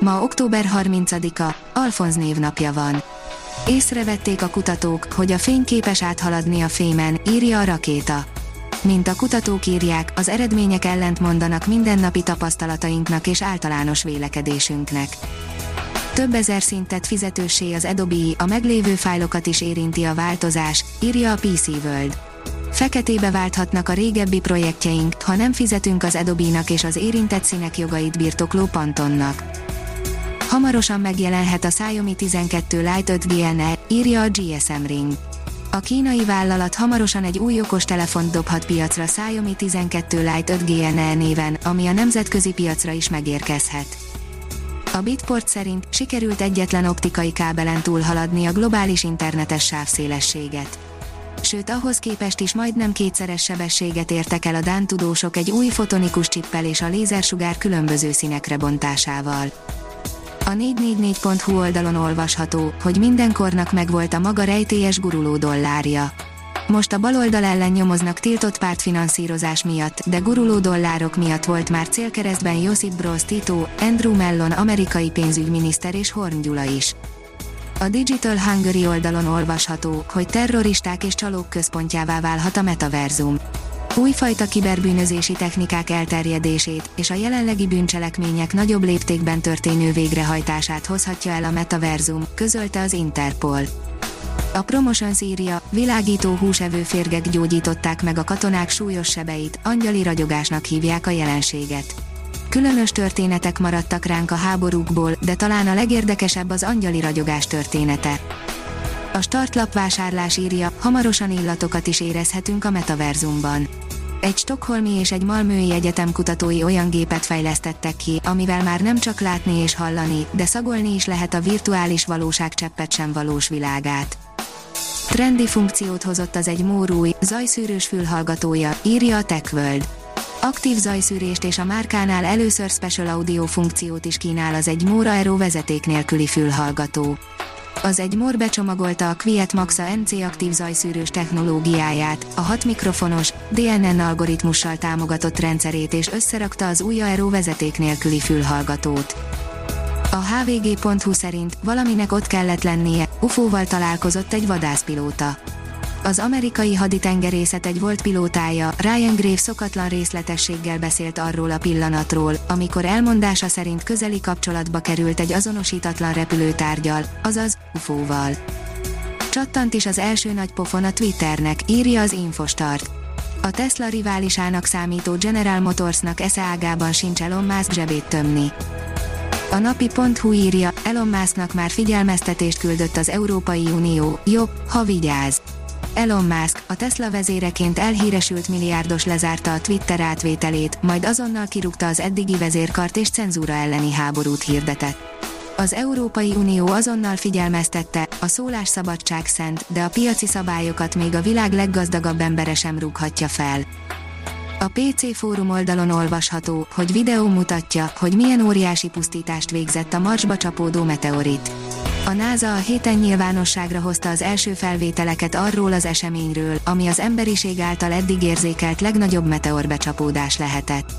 Ma október 30-a, Alfonz névnapja van. Észrevették a kutatók, hogy a fény képes áthaladni a fémen, írja a rakéta. Mint a kutatók írják, az eredmények ellent mondanak mindennapi tapasztalatainknak és általános vélekedésünknek. Több ezer szintet fizetősé az Adobe, a meglévő fájlokat is érinti a változás, írja a PC World. Feketébe válthatnak a régebbi projektjeink, ha nem fizetünk az Adobe-nak és az érintett színek jogait birtokló Pantonnak. Hamarosan megjelenhet a Xiaomi 12 Lite 5G írja a GSM Ring. A kínai vállalat hamarosan egy új okostelefont dobhat piacra Xiaomi 12 Lite 5G néven, ami a nemzetközi piacra is megérkezhet. A Bitport szerint sikerült egyetlen optikai kábelen túlhaladni a globális internetes sávszélességet. Sőt ahhoz képest is majdnem kétszeres sebességet értek el a Dán tudósok egy új fotonikus csippel és a lézersugár különböző színekre bontásával. A 444.hu oldalon olvasható, hogy mindenkornak megvolt a maga rejtélyes guruló dollárja. Most a baloldal ellen nyomoznak tiltott pártfinanszírozás miatt, de guruló dollárok miatt volt már célkeresztben Josip Broz Tito, Andrew Mellon amerikai pénzügyminiszter és Horn Gyula is. A Digital Hungary oldalon olvasható, hogy terroristák és csalók központjává válhat a metaverzum újfajta kiberbűnözési technikák elterjedését és a jelenlegi bűncselekmények nagyobb léptékben történő végrehajtását hozhatja el a metaverzum, közölte az Interpol. A Promotion Szíria, világító húsevő férgek gyógyították meg a katonák súlyos sebeit, angyali ragyogásnak hívják a jelenséget. Különös történetek maradtak ránk a háborúkból, de talán a legérdekesebb az angyali ragyogás története. A startlap vásárlás írja, hamarosan illatokat is érezhetünk a metaverzumban egy stokholmi és egy malmői egyetem kutatói olyan gépet fejlesztettek ki, amivel már nem csak látni és hallani, de szagolni is lehet a virtuális valóság cseppet sem valós világát. Trendi funkciót hozott az egy mórúj, zajszűrős fülhallgatója, írja a TechWorld. Aktív zajszűrést és a márkánál először Special Audio funkciót is kínál az egy Móra Aero vezeték nélküli fülhallgató az egy MOR becsomagolta a Quiet Maxa NC aktív zajszűrős technológiáját, a 6 mikrofonos, DNN algoritmussal támogatott rendszerét és összerakta az új Aero vezeték nélküli fülhallgatót. A hvg.hu szerint valaminek ott kellett lennie, UFO-val találkozott egy vadászpilóta az amerikai haditengerészet egy volt pilótája, Ryan Graves szokatlan részletességgel beszélt arról a pillanatról, amikor elmondása szerint közeli kapcsolatba került egy azonosítatlan repülőtárgyal, azaz UFO-val. Csattant is az első nagy pofon a Twitternek, írja az Infostart. A Tesla riválisának számító General Motorsnak esze ágában sincs Elon Musk zsebét tömni. A napi.hu írja, Elon Musknak már figyelmeztetést küldött az Európai Unió, jobb, ha vigyáz. Elon Musk, a Tesla vezéreként elhíresült milliárdos lezárta a Twitter átvételét, majd azonnal kirúgta az eddigi vezérkart és cenzúra elleni háborút hirdetett. Az Európai Unió azonnal figyelmeztette, a szólásszabadság szent, de a piaci szabályokat még a világ leggazdagabb embere sem rúghatja fel. A PC fórum oldalon olvasható, hogy videó mutatja, hogy milyen óriási pusztítást végzett a Marsba csapódó meteorit. A NASA a héten nyilvánosságra hozta az első felvételeket arról az eseményről, ami az emberiség által eddig érzékelt legnagyobb meteorbecsapódás lehetett.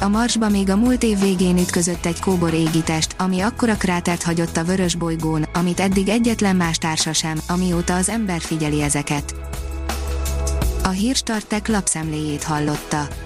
A Marsba még a múlt év végén ütközött egy kóbor égitest, ami akkora krátert hagyott a vörös bolygón, amit eddig egyetlen más társa sem, amióta az ember figyeli ezeket. A hírstartek lapszemléjét hallotta.